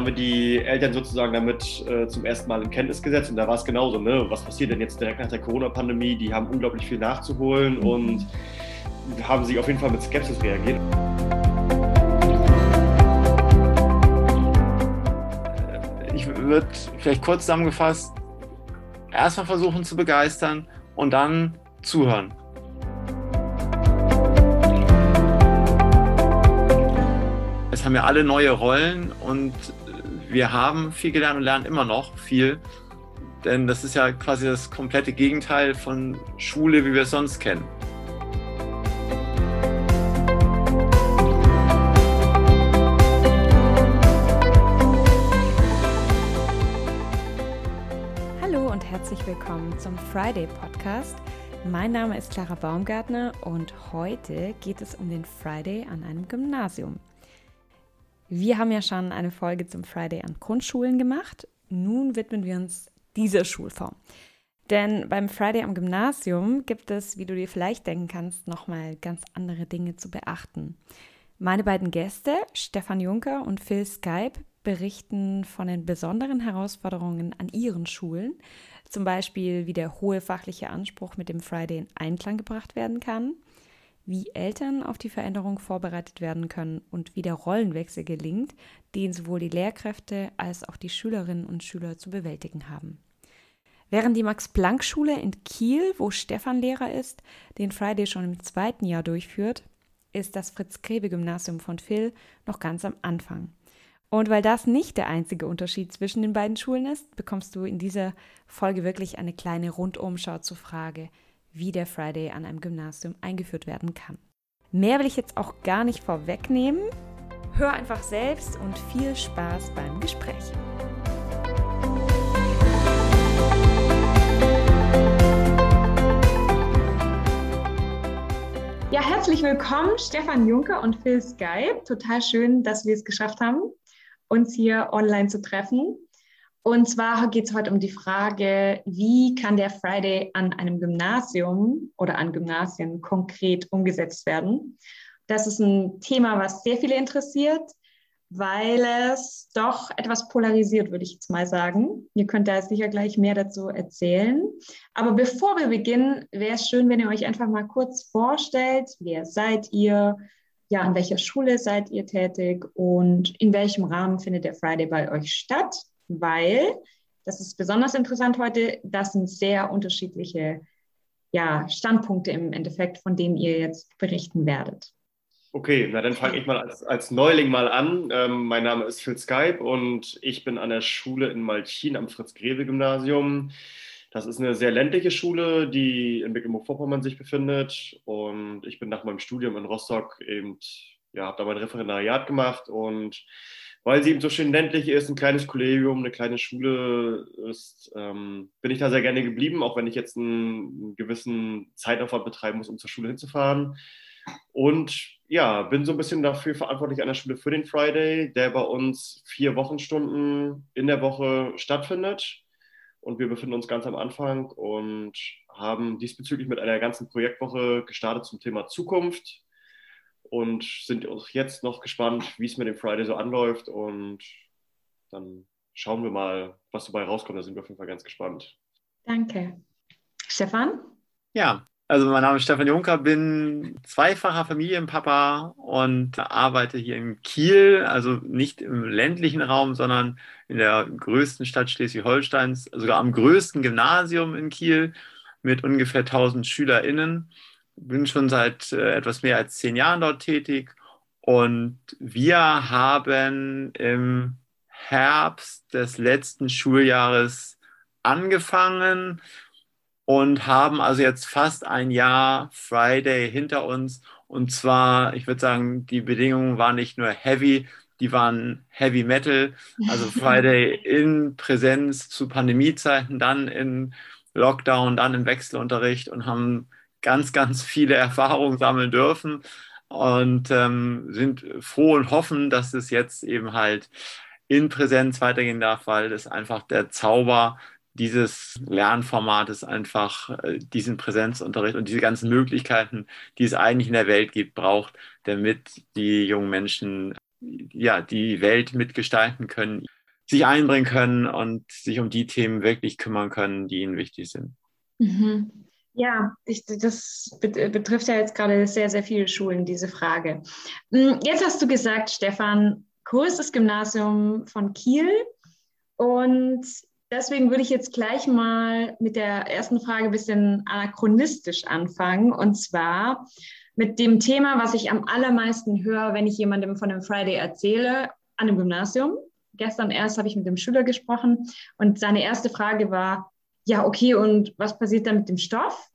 haben wir die Eltern sozusagen damit äh, zum ersten Mal in Kenntnis gesetzt und da war es genauso, ne? Was passiert denn jetzt direkt nach der Corona-Pandemie? Die haben unglaublich viel nachzuholen und haben sich auf jeden Fall mit Skepsis reagiert. Ich würde vielleicht kurz zusammengefasst erstmal versuchen zu begeistern und dann zuhören. Es haben ja alle neue Rollen und wir haben viel gelernt und lernen immer noch viel. Denn das ist ja quasi das komplette Gegenteil von Schule, wie wir es sonst kennen. Hallo und herzlich willkommen zum Friday Podcast. Mein Name ist Clara Baumgartner und heute geht es um den Friday an einem Gymnasium. Wir haben ja schon eine Folge zum Friday an Grundschulen gemacht. Nun widmen wir uns dieser Schulform. Denn beim Friday am Gymnasium gibt es, wie du dir vielleicht denken kannst, nochmal ganz andere Dinge zu beachten. Meine beiden Gäste, Stefan Juncker und Phil Skype, berichten von den besonderen Herausforderungen an ihren Schulen, zum Beispiel wie der hohe fachliche Anspruch mit dem Friday in Einklang gebracht werden kann wie Eltern auf die Veränderung vorbereitet werden können und wie der Rollenwechsel gelingt, den sowohl die Lehrkräfte als auch die Schülerinnen und Schüler zu bewältigen haben. Während die Max-Planck-Schule in Kiel, wo Stefan Lehrer ist, den Friday schon im zweiten Jahr durchführt, ist das Fritz-Grebe-Gymnasium von Phil noch ganz am Anfang. Und weil das nicht der einzige Unterschied zwischen den beiden Schulen ist, bekommst du in dieser Folge wirklich eine kleine Rundumschau zur Frage, wie der Friday an einem Gymnasium eingeführt werden kann. Mehr will ich jetzt auch gar nicht vorwegnehmen. Hör einfach selbst und viel Spaß beim Gespräch. Ja, herzlich willkommen, Stefan Juncker und Phil Skype. Total schön, dass wir es geschafft haben, uns hier online zu treffen. Und zwar geht es heute um die Frage, wie kann der Friday an einem Gymnasium oder an Gymnasien konkret umgesetzt werden? Das ist ein Thema, was sehr viele interessiert, weil es doch etwas polarisiert, würde ich jetzt mal sagen. Ihr könnt da sicher gleich mehr dazu erzählen. Aber bevor wir beginnen, wäre es schön, wenn ihr euch einfach mal kurz vorstellt, wer seid ihr, ja, an welcher Schule seid ihr tätig und in welchem Rahmen findet der Friday bei euch statt? Weil, das ist besonders interessant heute, das sind sehr unterschiedliche ja, Standpunkte im Endeffekt, von denen ihr jetzt berichten werdet. Okay, na dann fange ich mal als, als Neuling mal an. Ähm, mein Name ist Phil Skype und ich bin an der Schule in Malchin am Fritz-Greve-Gymnasium. Das ist eine sehr ländliche Schule, die in Mecklenburg-Vorpommern sich befindet. Und ich bin nach meinem Studium in Rostock eben, ja, habe da mein Referendariat gemacht und weil sie eben so schön ländlich ist, ein kleines Kollegium, eine kleine Schule ist, ähm, bin ich da sehr gerne geblieben, auch wenn ich jetzt einen, gewissen Zeitaufwand betreiben muss, um zur Schule hinzufahren. Und ja, bin so ein bisschen dafür verantwortlich an der Schule für den Friday, der bei uns vier Wochenstunden in der Woche stattfindet. Und wir befinden uns ganz am Anfang und haben diesbezüglich mit einer ganzen Projektwoche gestartet zum Thema Zukunft und sind auch jetzt noch gespannt, wie es mit dem Friday so anläuft. Und dann schauen wir mal, was dabei rauskommt. Da sind wir auf jeden Fall ganz gespannt. Danke. Stefan? Ja, also mein Name ist Stefan Juncker, bin zweifacher Familienpapa und arbeite hier in Kiel, also nicht im ländlichen Raum, sondern in der größten Stadt Schleswig-Holsteins, sogar am größten Gymnasium in Kiel mit ungefähr 1000 SchülerInnen bin schon seit äh, etwas mehr als zehn Jahren dort tätig und wir haben im Herbst des letzten Schuljahres angefangen und haben also jetzt fast ein Jahr Friday hinter uns. Und zwar, ich würde sagen, die Bedingungen waren nicht nur heavy, die waren Heavy Metal. Also Friday in Präsenz zu Pandemiezeiten, dann in Lockdown, dann im Wechselunterricht und haben ganz, ganz viele Erfahrungen sammeln dürfen und ähm, sind froh und hoffen, dass es jetzt eben halt in Präsenz weitergehen darf, weil es einfach der Zauber dieses Lernformates einfach äh, diesen Präsenzunterricht und diese ganzen Möglichkeiten, die es eigentlich in der Welt gibt, braucht, damit die jungen Menschen ja, die Welt mitgestalten können, sich einbringen können und sich um die Themen wirklich kümmern können, die ihnen wichtig sind. Mhm. Ja, ich, das betrifft ja jetzt gerade sehr, sehr viele Schulen, diese Frage. Hm, jetzt hast du gesagt, Stefan, größtes Gymnasium von Kiel. Und deswegen würde ich jetzt gleich mal mit der ersten Frage ein bisschen anachronistisch anfangen. Und zwar mit dem Thema, was ich am allermeisten höre, wenn ich jemandem von dem Friday erzähle, an dem Gymnasium. Gestern erst habe ich mit dem Schüler gesprochen und seine erste Frage war, ja, okay, und was passiert dann mit dem Stoff?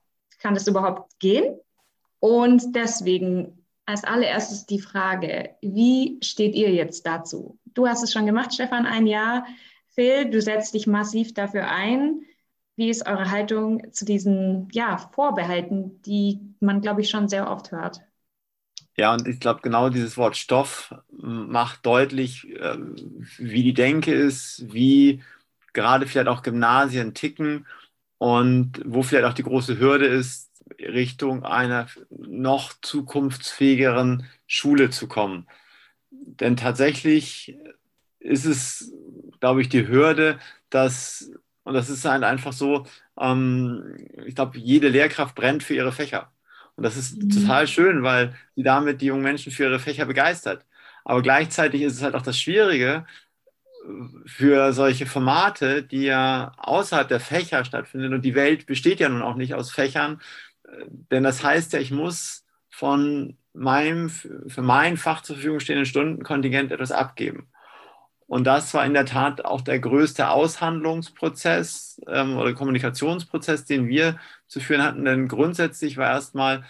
Kann das überhaupt gehen? Und deswegen als allererstes die Frage, wie steht ihr jetzt dazu? Du hast es schon gemacht, Stefan, ein Jahr. Phil, du setzt dich massiv dafür ein. Wie ist eure Haltung zu diesen ja, Vorbehalten, die man, glaube ich, schon sehr oft hört? Ja, und ich glaube, genau dieses Wort Stoff macht deutlich, ähm, wie die Denke ist, wie gerade vielleicht auch Gymnasien ticken und wo vielleicht auch die große Hürde ist, Richtung einer noch zukunftsfähigeren Schule zu kommen. Denn tatsächlich ist es, glaube ich, die Hürde, dass, und das ist halt einfach so, ähm, ich glaube, jede Lehrkraft brennt für ihre Fächer. Und das ist mhm. total schön, weil sie damit die jungen Menschen für ihre Fächer begeistert. Aber gleichzeitig ist es halt auch das Schwierige, für solche Formate, die ja außerhalb der Fächer stattfinden. Und die Welt besteht ja nun auch nicht aus Fächern, denn das heißt ja, ich muss von meinem, für mein Fach zur Verfügung stehenden Stundenkontingent etwas abgeben. Und das war in der Tat auch der größte Aushandlungsprozess ähm, oder Kommunikationsprozess, den wir zu führen hatten. Denn grundsätzlich war erstmal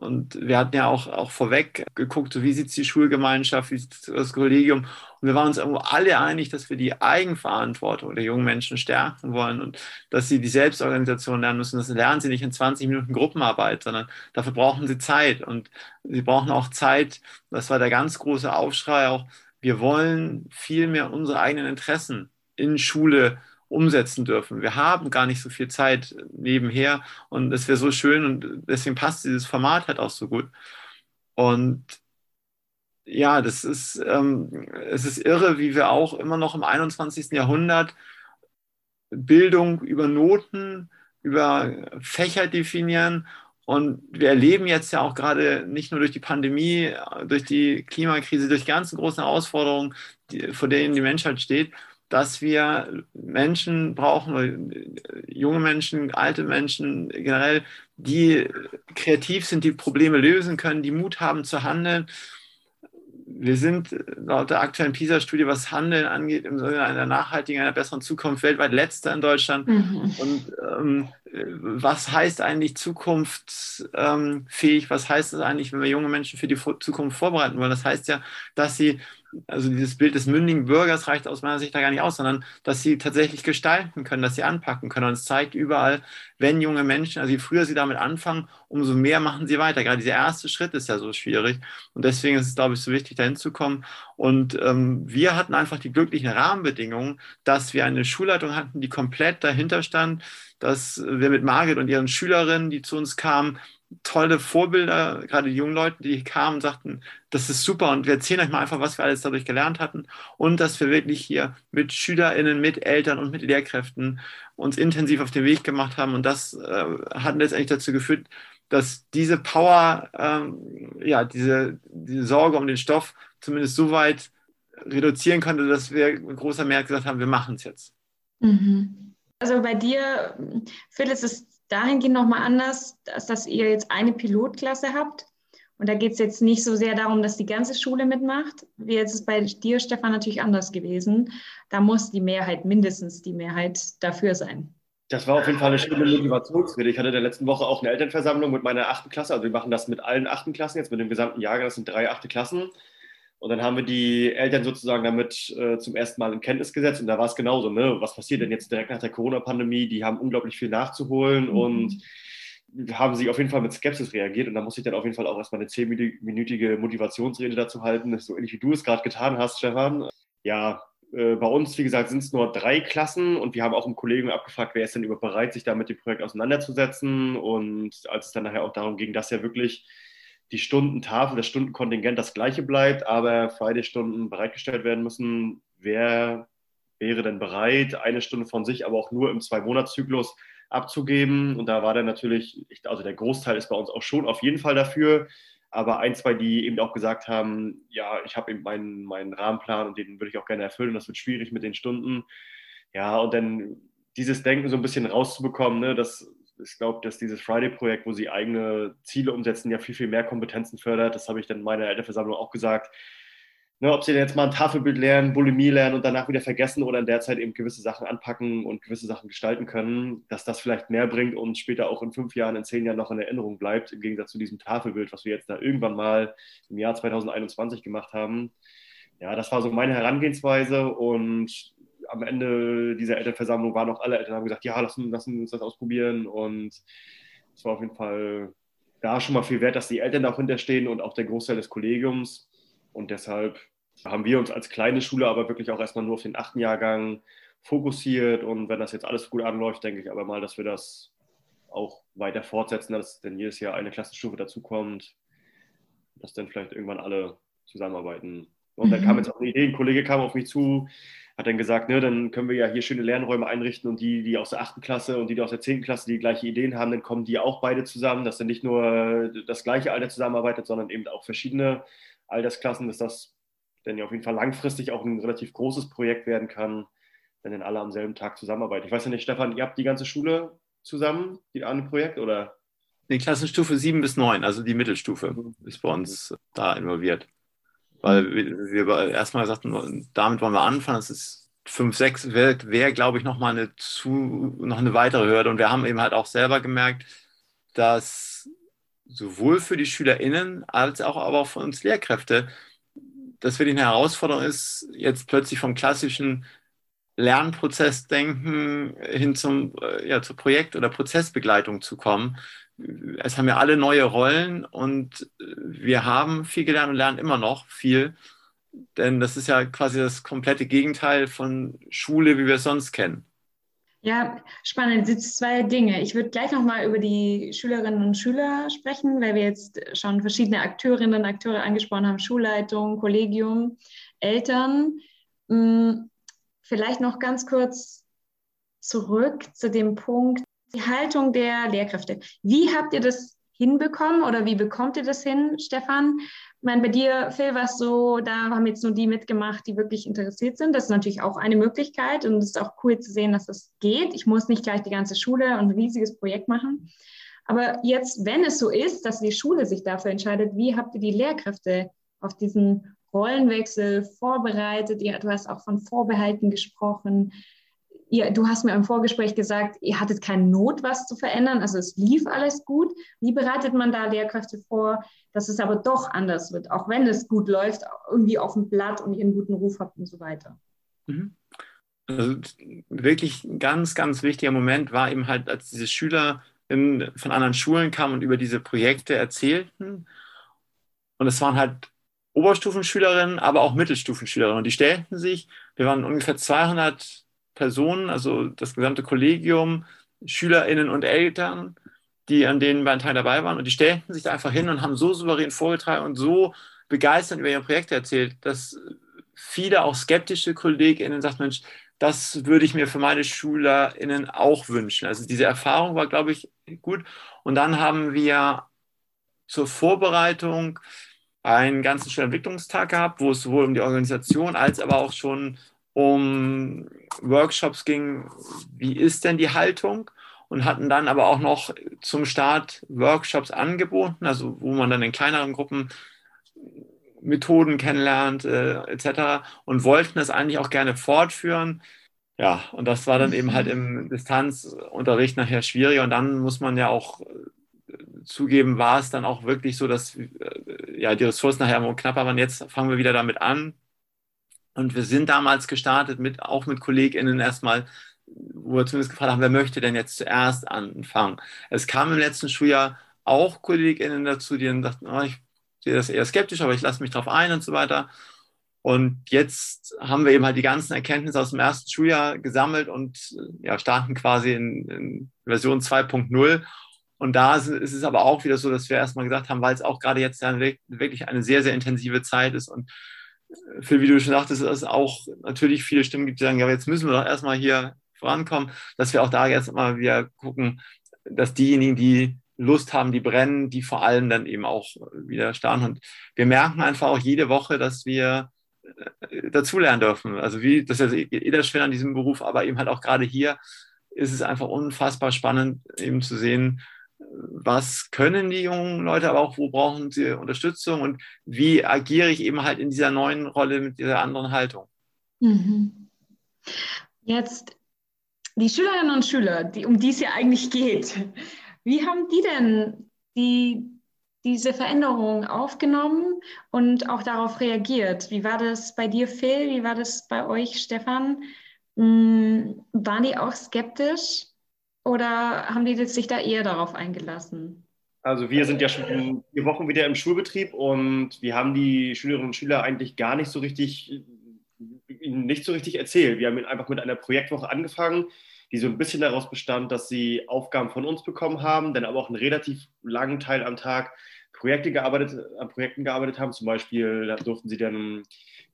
und wir hatten ja auch, auch vorweg geguckt, so wie sieht die Schulgemeinschaft, wie sieht das Kollegium. Und wir waren uns irgendwo alle einig, dass wir die Eigenverantwortung der jungen Menschen stärken wollen und dass sie die Selbstorganisation lernen müssen. Das lernen sie nicht in 20 Minuten Gruppenarbeit, sondern dafür brauchen sie Zeit. Und sie brauchen auch Zeit, das war der ganz große Aufschrei auch, wir wollen viel mehr unsere eigenen Interessen in Schule umsetzen dürfen. Wir haben gar nicht so viel Zeit nebenher und es wäre so schön und deswegen passt dieses Format halt auch so gut. Und ja, das ist, ähm, es ist irre, wie wir auch immer noch im 21. Jahrhundert Bildung über Noten, über Fächer definieren. Und wir erleben jetzt ja auch gerade nicht nur durch die Pandemie, durch die Klimakrise, durch die ganzen großen Herausforderungen, die, vor denen die Menschheit steht, dass wir Menschen brauchen, junge Menschen, alte Menschen generell, die kreativ sind, die Probleme lösen können, die Mut haben zu handeln. Wir sind laut der aktuellen PISA-Studie, was Handeln angeht, im Sinne einer nachhaltigen, einer besseren Zukunft weltweit letzter in Deutschland. Mhm. Und ähm, was heißt eigentlich zukunftsfähig? Was heißt es eigentlich, wenn wir junge Menschen für die Zukunft vorbereiten wollen? Das heißt ja, dass sie also dieses Bild des mündigen Bürgers reicht aus meiner Sicht da gar nicht aus, sondern dass sie tatsächlich gestalten können, dass sie anpacken können. Und es zeigt überall, wenn junge Menschen, also je früher sie damit anfangen, umso mehr machen sie weiter. Gerade dieser erste Schritt ist ja so schwierig. Und deswegen ist es, glaube ich, so wichtig, dahin zu kommen. Und ähm, wir hatten einfach die glücklichen Rahmenbedingungen, dass wir eine Schulleitung hatten, die komplett dahinter stand, dass wir mit Margit und ihren Schülerinnen, die zu uns kamen, tolle Vorbilder, gerade die jungen Leute, die kamen und sagten, das ist super und wir erzählen euch mal einfach, was wir alles dadurch gelernt hatten und dass wir wirklich hier mit SchülerInnen, mit Eltern und mit Lehrkräften uns intensiv auf den Weg gemacht haben und das äh, hat letztendlich dazu geführt, dass diese Power, ähm, ja, diese, diese Sorge um den Stoff zumindest so weit reduzieren konnte, dass wir mit großer Mehrheit gesagt haben, wir machen es jetzt. Mhm. Also bei dir, Phil, ist es dahingehend nochmal anders, dass, dass ihr jetzt eine Pilotklasse habt. Und da geht es jetzt nicht so sehr darum, dass die ganze Schule mitmacht. Wie jetzt ist bei dir, Stefan, natürlich anders gewesen. Da muss die Mehrheit, mindestens die Mehrheit dafür sein. Das war auf jeden Fall eine schöne Motivationsrede. Ich hatte in der letzten Woche auch eine Elternversammlung mit meiner achten Klasse. Also wir machen das mit allen achten Klassen, jetzt mit dem gesamten Jahrgang. Das sind drei achte Klassen. Und dann haben wir die Eltern sozusagen damit äh, zum ersten Mal in Kenntnis gesetzt. Und da war es genauso, ne? was passiert denn jetzt direkt nach der Corona-Pandemie? Die haben unglaublich viel nachzuholen mhm. und haben sich auf jeden Fall mit Skepsis reagiert. Und da musste ich dann auf jeden Fall auch erstmal eine zehnminütige Motivationsrede dazu halten, so ähnlich wie du es gerade getan hast, Stefan. Ja, äh, bei uns, wie gesagt, sind es nur drei Klassen und wir haben auch im Kollegen abgefragt, wer ist denn überhaupt bereit, sich da mit dem Projekt auseinanderzusetzen. Und als es dann nachher auch darum ging, dass ja wirklich die Stundentafel, das Stundenkontingent das gleiche bleibt, aber Friday-Stunden bereitgestellt werden müssen. Wer wäre denn bereit, eine Stunde von sich, aber auch nur im Zwei-Monats-Zyklus abzugeben? Und da war dann natürlich, also der Großteil ist bei uns auch schon auf jeden Fall dafür aber ein, zwei, die eben auch gesagt haben, ja, ich habe eben meinen, meinen Rahmenplan und den würde ich auch gerne erfüllen das wird schwierig mit den Stunden. Ja, und dann dieses Denken so ein bisschen rauszubekommen, ne, das, ich glaube, dass dieses Friday-Projekt, wo sie eigene Ziele umsetzen, ja viel, viel mehr Kompetenzen fördert. Das habe ich dann in meiner Elternversammlung auch gesagt ne, ob sie jetzt mal ein Tafelbild lernen, Bulimie lernen und danach wieder vergessen oder in der Zeit eben gewisse Sachen anpacken und gewisse Sachen gestalten können, dass das vielleicht mehr bringt und später auch in fünf Jahren, in zehn Jahren noch in Erinnerung bleibt, im Gegensatz zu diesem Tafelbild, was wir jetzt da irgendwann mal im Jahr 2021 gemacht haben. Ja, das war so meine Herangehensweise und am Ende dieser Elternversammlung waren auch alle Eltern haben gesagt, ja, lassen, lassen uns das ausprobieren und es war auf jeden Fall da schon mal viel wert, dass die Eltern auch hinterstehen und auch der Großteil des Kollegiums. Und deshalb haben wir uns als kleine Schule aber wirklich auch erstmal nur auf den achten Jahrgang fokussiert. Und wenn das jetzt alles gut anläuft, denke ich aber mal, dass wir das auch weiter fortsetzen, dass denn jedes Jahr eine Klassenstufe dazukommt, dass dann vielleicht irgendwann alle zusammenarbeiten. Und dann kam mhm. jetzt auch eine Idee, ein Kollege kam auf mich zu, hat dann gesagt, ne, dann können wir ja hier schöne Lernräume einrichten und die, die aus der achten Klasse und die, die aus der zehnten Klasse die gleiche Ideen haben, dann kommen die auch beide zusammen, dass dann nicht nur das gleiche Alter zusammenarbeitet, sondern eben auch verschiedene Altersklassen, dass das dann ja auf jeden Fall langfristig auch ein relativ großes Projekt werden kann, wenn dann alle am selben Tag zusammenarbeiten. Ich weiß ja nicht, Stefan, ihr habt die ganze Schule zusammen, die an dem Projekt, oder? Die Klassenstufe 7 bis 9, also die Mittelstufe, ist bei uns da involviert. Weil wir, wir erstmal sagten, damit wollen wir anfangen. Das ist 5, 6 wäre, wär, glaube ich, nochmal eine, noch eine weitere Hürde. Und wir haben eben halt auch selber gemerkt, dass sowohl für die SchülerInnen als auch aber auch für uns Lehrkräfte, dass wirklich eine Herausforderung ist, jetzt plötzlich vom klassischen Lernprozessdenken hin zum, äh, ja, zur Projekt- oder Prozessbegleitung zu kommen. Es haben ja alle neue Rollen und wir haben viel gelernt und lernen immer noch viel, denn das ist ja quasi das komplette Gegenteil von Schule, wie wir es sonst kennen. Ja, spannend. Jetzt zwei Dinge. Ich würde gleich nochmal über die Schülerinnen und Schüler sprechen, weil wir jetzt schon verschiedene Akteurinnen und Akteure angesprochen haben, Schulleitung, Kollegium, Eltern. Hm, vielleicht noch ganz kurz zurück zu dem Punkt, die Haltung der Lehrkräfte. Wie habt ihr das hinbekommen oder wie bekommt ihr das hin, Stefan? Ich meine, bei dir, Phil, war es so, da haben jetzt nur die mitgemacht, die wirklich interessiert sind. Das ist natürlich auch eine Möglichkeit und es ist auch cool zu sehen, dass das geht. Ich muss nicht gleich die ganze Schule und ein riesiges Projekt machen. Aber jetzt, wenn es so ist, dass die Schule sich dafür entscheidet, wie habt ihr die Lehrkräfte auf diesen Rollenwechsel vorbereitet? Du hast auch von Vorbehalten gesprochen ihr, du hast mir im Vorgespräch gesagt, ihr hattet keine Not, was zu verändern, also es lief alles gut. Wie bereitet man da Lehrkräfte vor, dass es aber doch anders wird, auch wenn es gut läuft, irgendwie auf dem Blatt und ihr einen guten Ruf habt und so weiter? Mhm. Also wirklich ein ganz, ganz wichtiger Moment war eben halt, als diese Schüler in, von anderen Schulen kamen und über diese Projekte erzählten. Und es waren halt Oberstufenschülerinnen, aber auch Mittelstufenschülerinnen. Und die stellten sich, wir waren ungefähr 200 Personen, also das gesamte Kollegium, SchülerInnen und Eltern, die an den beiden Tagen dabei waren. Und die stellten sich da einfach hin und haben so souverän vorgetragen und so begeistert über ihre Projekte erzählt, dass viele auch skeptische KollegInnen sagten, Mensch, das würde ich mir für meine SchülerInnen auch wünschen. Also diese Erfahrung war, glaube ich, gut. Und dann haben wir zur Vorbereitung einen ganzen Schulentwicklungstag gehabt, wo es sowohl um die Organisation als aber auch schon um Workshops ging, wie ist denn die Haltung? Und hatten dann aber auch noch zum Start Workshops angeboten, also wo man dann in kleineren Gruppen Methoden kennenlernt, äh, etc. Und wollten das eigentlich auch gerne fortführen. Ja, und das war dann eben halt im Distanzunterricht nachher schwieriger. Und dann muss man ja auch äh, zugeben, war es dann auch wirklich so, dass äh, ja, die Ressourcen nachher knapper waren. Jetzt fangen wir wieder damit an, und wir sind damals gestartet mit, auch mit KollegInnen erstmal, wo wir zumindest gefragt haben, wer möchte denn jetzt zuerst anfangen? Es kam im letzten Schuljahr auch KollegInnen dazu, die dann dachten, oh, ich sehe das eher skeptisch, aber ich lasse mich drauf ein und so weiter. Und jetzt haben wir eben halt die ganzen Erkenntnisse aus dem ersten Schuljahr gesammelt und ja, starten quasi in, in Version 2.0 Und da ist es aber auch wieder so, dass wir erstmal gesagt haben, weil es auch gerade jetzt dann wirklich eine sehr, sehr intensive Zeit ist und Phil, wie du schon sagtest, dass es auch natürlich viele Stimmen gibt, die sagen, ja, jetzt müssen wir doch erstmal hier vorankommen, dass wir auch da jetzt mal wieder gucken, dass diejenigen, die Lust haben, die brennen, die vor allem dann eben auch wieder starten. Und wir merken einfach auch jede Woche, dass wir äh, dazulernen dürfen. Also wie, das ist ja jeder schwer an diesem Beruf, aber eben halt auch gerade hier ist es einfach unfassbar spannend, eben zu sehen, was können die jungen Leute, aber auch wo brauchen sie Unterstützung und wie agiere ich eben halt in dieser neuen Rolle mit dieser anderen Haltung. Mhm. Jetzt die Schülerinnen und Schüler, die, um die es ja eigentlich geht, wie haben die denn die, diese Veränderung aufgenommen und auch darauf reagiert? Wie war das bei dir, Phil? Wie war das bei euch, Stefan? Hm, waren die auch skeptisch? Oder haben die sich da eher darauf eingelassen? Also wir sind ja schon vier Wochen wieder im Schulbetrieb und wir haben die Schülerinnen und Schüler eigentlich gar nicht so richtig, nicht so richtig erzählt. Wir haben einfach mit einer Projektwoche angefangen, die so ein bisschen daraus bestand, dass sie Aufgaben von uns bekommen haben, dann aber auch einen relativ langen Teil am Tag Projekte gearbeitet, an Projekten gearbeitet haben. Zum Beispiel durften sie dann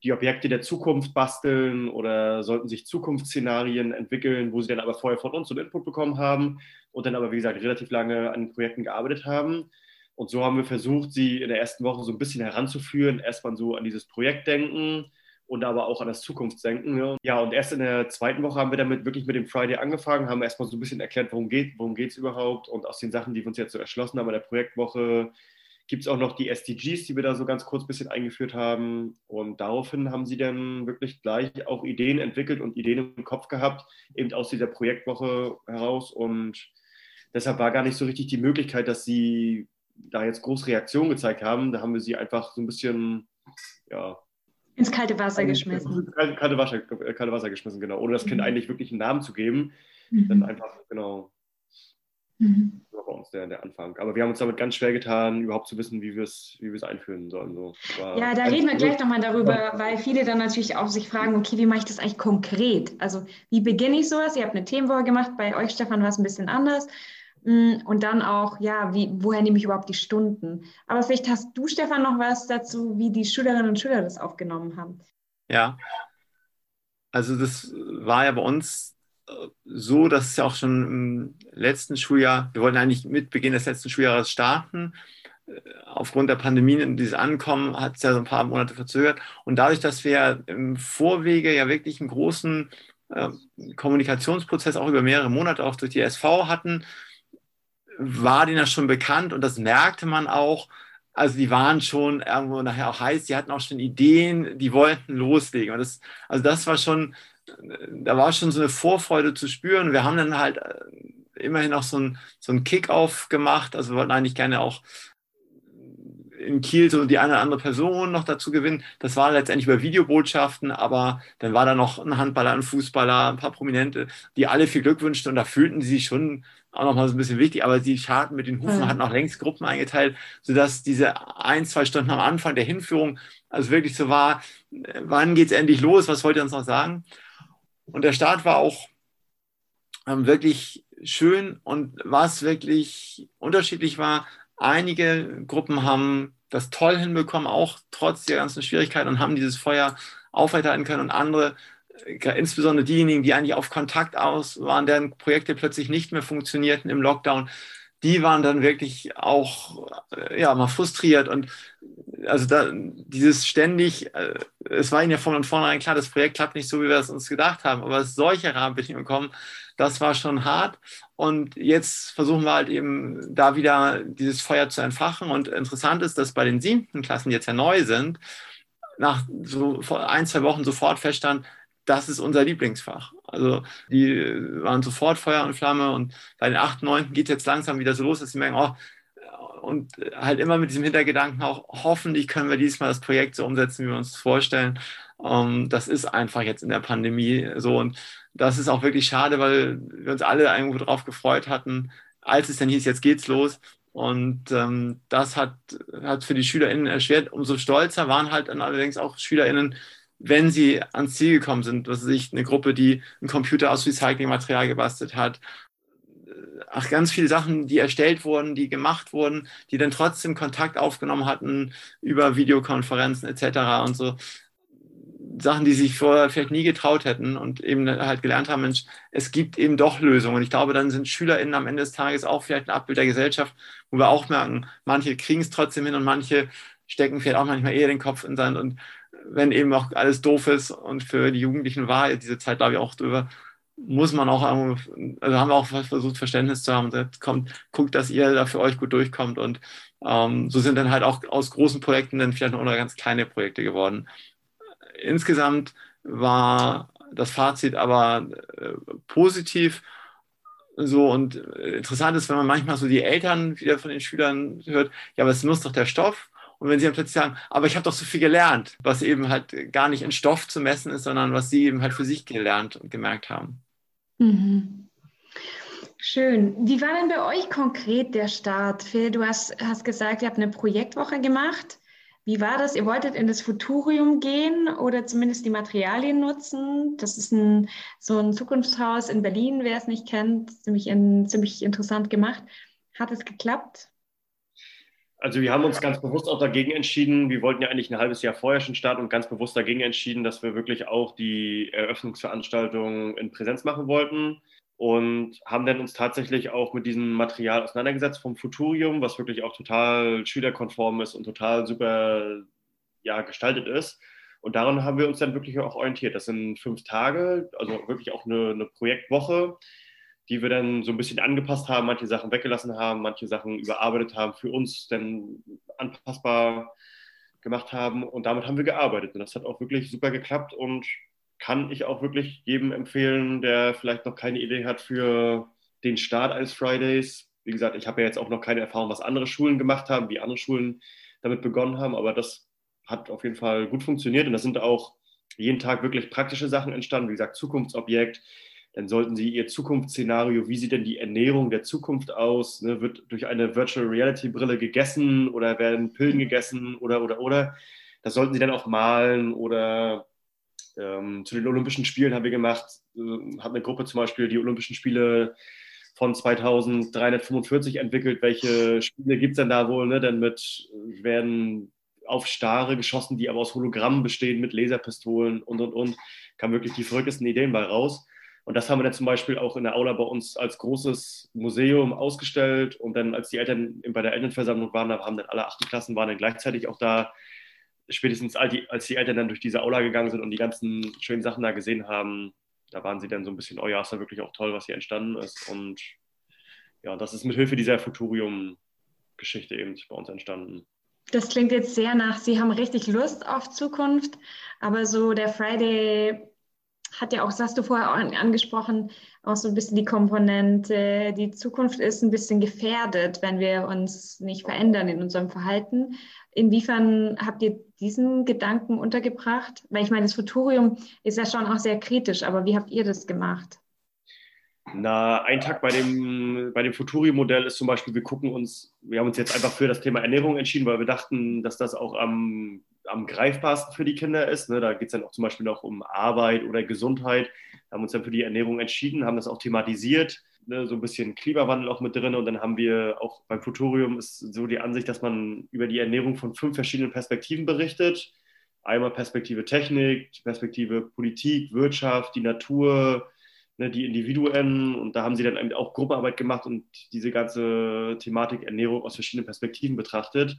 die Objekte der Zukunft basteln oder sollten sich Zukunftsszenarien entwickeln, wo sie dann aber vorher von uns so einen Input bekommen haben und dann aber, wie gesagt, relativ lange an Projekten gearbeitet haben. Und so haben wir versucht, sie in der ersten Woche so ein bisschen heranzuführen, erstmal so an dieses Projektdenken und aber auch an das Zukunftsdenken. Ja. und erst in der zweiten Woche haben wir damit wirklich mit dem Friday angefangen, haben erstmal so ein bisschen erklärt, worum geht worum es überhaupt und aus den Sachen, die wir uns jetzt so erschlossen haben in der Projektwoche, gibt es auch noch die SDGs, die wir da so ganz kurz ein bisschen eingeführt haben. Und daraufhin haben sie dann wirklich gleich auch Ideen entwickelt und Ideen im Kopf gehabt, eben aus dieser Projektwoche heraus. Und deshalb war gar nicht so richtig die Möglichkeit, dass sie da jetzt große Reaktionen gezeigt haben. Da haben wir sie einfach so ein bisschen, ja. Ins kalte Wasser geschmissen. Kalte Wasser, kalte Wasser geschmissen, genau. Ohne das Kind mhm. eigentlich wirklich einen Namen zu geben. Mhm. Dann einfach, genau. Mhm. Das war bei uns der, der Anfang. Aber wir haben uns damit ganz schwer getan, überhaupt zu wissen, wie wir es wie einführen sollen. So, ja, da reden wir gleich nochmal darüber, weil viele dann natürlich auch sich fragen, okay, wie mache ich das eigentlich konkret? Also wie beginne ich sowas? Ihr habt eine Themenwoche gemacht, bei euch, Stefan, war es ein bisschen anders. Mm, und dann auch, ja, wie, woher nehme ich überhaupt die Stunden? Aber vielleicht hast du, Stefan, noch was dazu, wie die Schülerinnen und Schüler das aufgenommen haben. Ja, also das war ja bei uns so, dass es ja auch schon im letzten Schuljahr, wir wollten eigentlich mit Beginn des letzten Schuljahres starten. Äh, aufgrund der Pandemie und dieses Ankommen hat es ja so ein paar Monate verzögert. Und dadurch, dass wir im Vorwege ja wirklich einen großen äh, Kommunikationsprozess auch über mehrere Monate auch durch die SV hatten, war denen das schon bekannt und das merkte man auch. Also die waren schon irgendwo nachher auch heiß, die hatten auch schon Ideen, die wollten loslegen. Und das, also das war schon da war schon so eine Vorfreude zu spüren. Wir haben dann halt äh, immerhin auch so ein, so ein Kick-Off gemacht. Also wir wollten eigentlich gerne auch in Kiel so die eine oder andere Person noch dazu gewinnen. Das war letztendlich über Videobotschaften, aber dann war da noch ein Handballer, ein Fußballer, ein paar Prominente, die alle viel Glück wünschten und da fühlten sie sich schon auch noch mal so ein bisschen wichtig, aber die Scharten mit den Hufen mhm. hatten auch längst Gruppen eingeteilt, sodass diese ein, zwei Stunden am Anfang der Hinführung also wirklich so war, wann geht es endlich los, was wollt ihr uns noch sagen? Und der Start war auch ähm, wirklich schön. Und was wirklich unterschiedlich war, einige Gruppen haben das toll hinbekommen, auch trotz der ganzen Schwierigkeiten und haben dieses Feuer aufrechterhalten können. Und andere, äh, insbesondere diejenigen, die eigentlich auf Kontakt aus waren, deren Projekte plötzlich nicht mehr funktionierten im Lockdown, die waren dann wirklich auch äh, ja, mal frustriert und also da, dieses ständig, äh, es war ihnen ja von vornherein klar, das Projekt klappt nicht so, wie wir es uns gedacht haben, aber solche Rahmenbedingungen kommen, das war schon hart und jetzt versuchen wir halt eben da wieder dieses Feuer zu entfachen und interessant ist, dass bei den siebten Klassen, die jetzt ja neu sind, nach so ein, zwei Wochen sofort feststand, das ist unser Lieblingsfach. Also die waren sofort Feuer und Flamme und bei den 8., 9. geht jetzt langsam wieder so los, dass sie merken, oh, und halt immer mit diesem Hintergedanken auch, hoffentlich können wir diesmal das Projekt so umsetzen, wie wir uns das vorstellen. Ähm, das ist einfach jetzt in der Pandemie so und das ist auch wirklich schade, weil wir uns alle irgendwo drauf gefreut hatten, als es dann hieß, jetzt geht's los. Und ähm, das hat, hat für die SchülerInnen erschwert. Umso stolzer waren halt dann allerdings auch SchülerInnen, wenn sie ans Ziel gekommen sind, was sich eine Gruppe, die ein Computer aus Recyclingmaterial gebastelt hat, ach, ganz viele Sachen, die erstellt wurden, die gemacht wurden, die dann trotzdem Kontakt aufgenommen hatten über Videokonferenzen etc. und so. Sachen, die sich vorher vielleicht nie getraut hätten und eben halt gelernt haben, Mensch, es gibt eben doch Lösungen. Und ich glaube, dann sind SchülerInnen am Ende des Tages auch vielleicht ein Abbild der Gesellschaft, wo wir auch merken, manche kriegen es trotzdem hin und manche stecken vielleicht auch manchmal eher den Kopf in den Sand. Und wenn eben auch alles doof ist und für die Jugendlichen war diese Zeit, glaube ich, auch drüber, muss man auch, also haben wir auch versucht, Verständnis zu haben. Und kommt, guckt, dass ihr da für euch gut durchkommt. Und ähm, so sind dann halt auch aus großen Projekten dann vielleicht noch ganz kleine Projekte geworden. Insgesamt war das Fazit aber äh, positiv. So und äh, interessant ist, wenn man manchmal so die Eltern wieder von den Schülern hört, ja, aber es muss doch der Stoff. Und wenn sie dann plötzlich sagen, aber ich habe doch so viel gelernt, was eben halt gar nicht in Stoff zu messen ist, sondern was sie eben halt für sich gelernt und gemerkt haben. Mhm. Schön. Wie war denn bei euch konkret der Start? Phil, du hast, hast gesagt, ihr habt eine Projektwoche gemacht. Wie war das? Ihr wolltet in das Futurium gehen oder zumindest die Materialien nutzen. Das ist ein, so ein Zukunftshaus in Berlin, wer es nicht kennt, ziemlich, in, ziemlich interessant gemacht. Hat es geklappt? Also wir haben uns ganz bewusst auch dagegen entschieden. Wir wollten ja eigentlich ein halbes Jahr vorher schon starten und ganz bewusst dagegen entschieden, dass wir wirklich auch die Eröffnungsveranstaltung in Präsenz machen wollten und haben dann uns tatsächlich auch mit diesem Material auseinandergesetzt vom Futurium, was wirklich auch total schülerkonform ist und total super ja, gestaltet ist. Und daran haben wir uns dann wirklich auch orientiert. Das sind fünf Tage, also wirklich auch eine, eine Projektwoche die wir dann so ein bisschen angepasst haben, manche Sachen weggelassen haben, manche Sachen überarbeitet haben, für uns dann anpassbar gemacht haben. Und damit haben wir gearbeitet. Und das hat auch wirklich super geklappt und kann ich auch wirklich jedem empfehlen, der vielleicht noch keine Idee hat für den Start eines Fridays. Wie gesagt, ich habe ja jetzt auch noch keine Erfahrung, was andere Schulen gemacht haben, wie andere Schulen damit begonnen haben, aber das hat auf jeden Fall gut funktioniert und da sind auch jeden Tag wirklich praktische Sachen entstanden. Wie gesagt, Zukunftsobjekt, dann sollten Sie Ihr Zukunftsszenario, wie sieht denn die Ernährung der Zukunft aus? Ne? Wird durch eine Virtual Reality Brille gegessen oder werden Pillen gegessen oder, oder, oder? Das sollten Sie dann auch malen oder ähm, zu den Olympischen Spielen haben wir gemacht, äh, hat eine Gruppe zum Beispiel die Olympischen Spiele von 2345 entwickelt. Welche Spiele gibt es denn da wohl? Ne? Denn mit werden auf Stare geschossen, die aber aus Hologrammen bestehen, mit Laserpistolen und und und. Kam wirklich die verrücktesten Ideen bei raus. Und das haben wir dann zum Beispiel auch in der Aula bei uns als großes Museum ausgestellt. Und dann, als die Eltern bei der Elternversammlung waren, da haben dann alle achten Klassen waren dann gleichzeitig auch da. Spätestens als die Eltern dann durch diese Aula gegangen sind und die ganzen schönen Sachen da gesehen haben, da waren sie dann so ein bisschen, oh ja, ist ja wirklich auch toll, was hier entstanden ist. Und ja, das ist mit Hilfe dieser Futurium-Geschichte eben bei uns entstanden. Das klingt jetzt sehr nach, Sie haben richtig Lust auf Zukunft, aber so der Friday hat ja auch, das hast du vorher auch angesprochen, auch so ein bisschen die Komponente, die Zukunft ist ein bisschen gefährdet, wenn wir uns nicht verändern in unserem Verhalten. Inwiefern habt ihr diesen Gedanken untergebracht? Weil ich meine, das Futurium ist ja schon auch sehr kritisch, aber wie habt ihr das gemacht? Na, ein Tag bei dem, bei dem Futuri-Modell ist zum Beispiel, wir gucken uns, wir haben uns jetzt einfach für das Thema Ernährung entschieden, weil wir dachten, dass das auch am, am greifbarsten für die Kinder ist. Ne? Da geht es dann auch zum Beispiel noch um Arbeit oder Gesundheit. Wir haben uns dann für die Ernährung entschieden, haben das auch thematisiert, ne? so ein bisschen Klimawandel auch mit drin. Und dann haben wir auch beim Futurium ist so die Ansicht, dass man über die Ernährung von fünf verschiedenen Perspektiven berichtet. Einmal Perspektive Technik, Perspektive Politik, Wirtschaft, die Natur, ne, die Individuen und da haben sie dann auch Gruppenarbeit gemacht und diese ganze Thematik Ernährung aus verschiedenen Perspektiven betrachtet,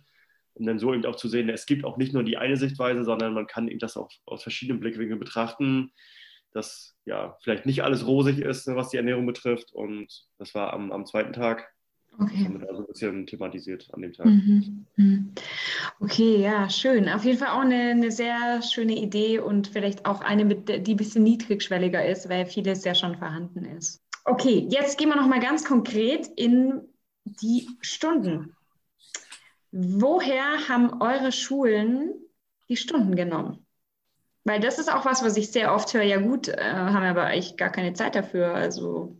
um dann so eben auch zu sehen, es gibt auch nicht nur die eine Sichtweise, sondern man kann eben das auch aus verschiedenen Blickwinkeln betrachten, dass ja vielleicht nicht alles rosig ist, ne, was die Ernährung betrifft und das war am, am zweiten Tag Okay. Das haben wir also ein bisschen thematisiert an dem Tag. Mhm. mhm. Okay, ja, schön. Auf jeden Fall auch eine, eine sehr schöne Idee und vielleicht auch eine, die ein bisschen niedrigschwelliger ist, weil vieles ja schon vorhanden ist. Okay, jetzt gehen wir nochmal ganz konkret in die Stunden. Woher haben eure Schulen die Stunden genommen? Weil das ist auch was, was ich sehr oft höre. Ja gut, äh, haben aber eigentlich gar keine Zeit dafür. Also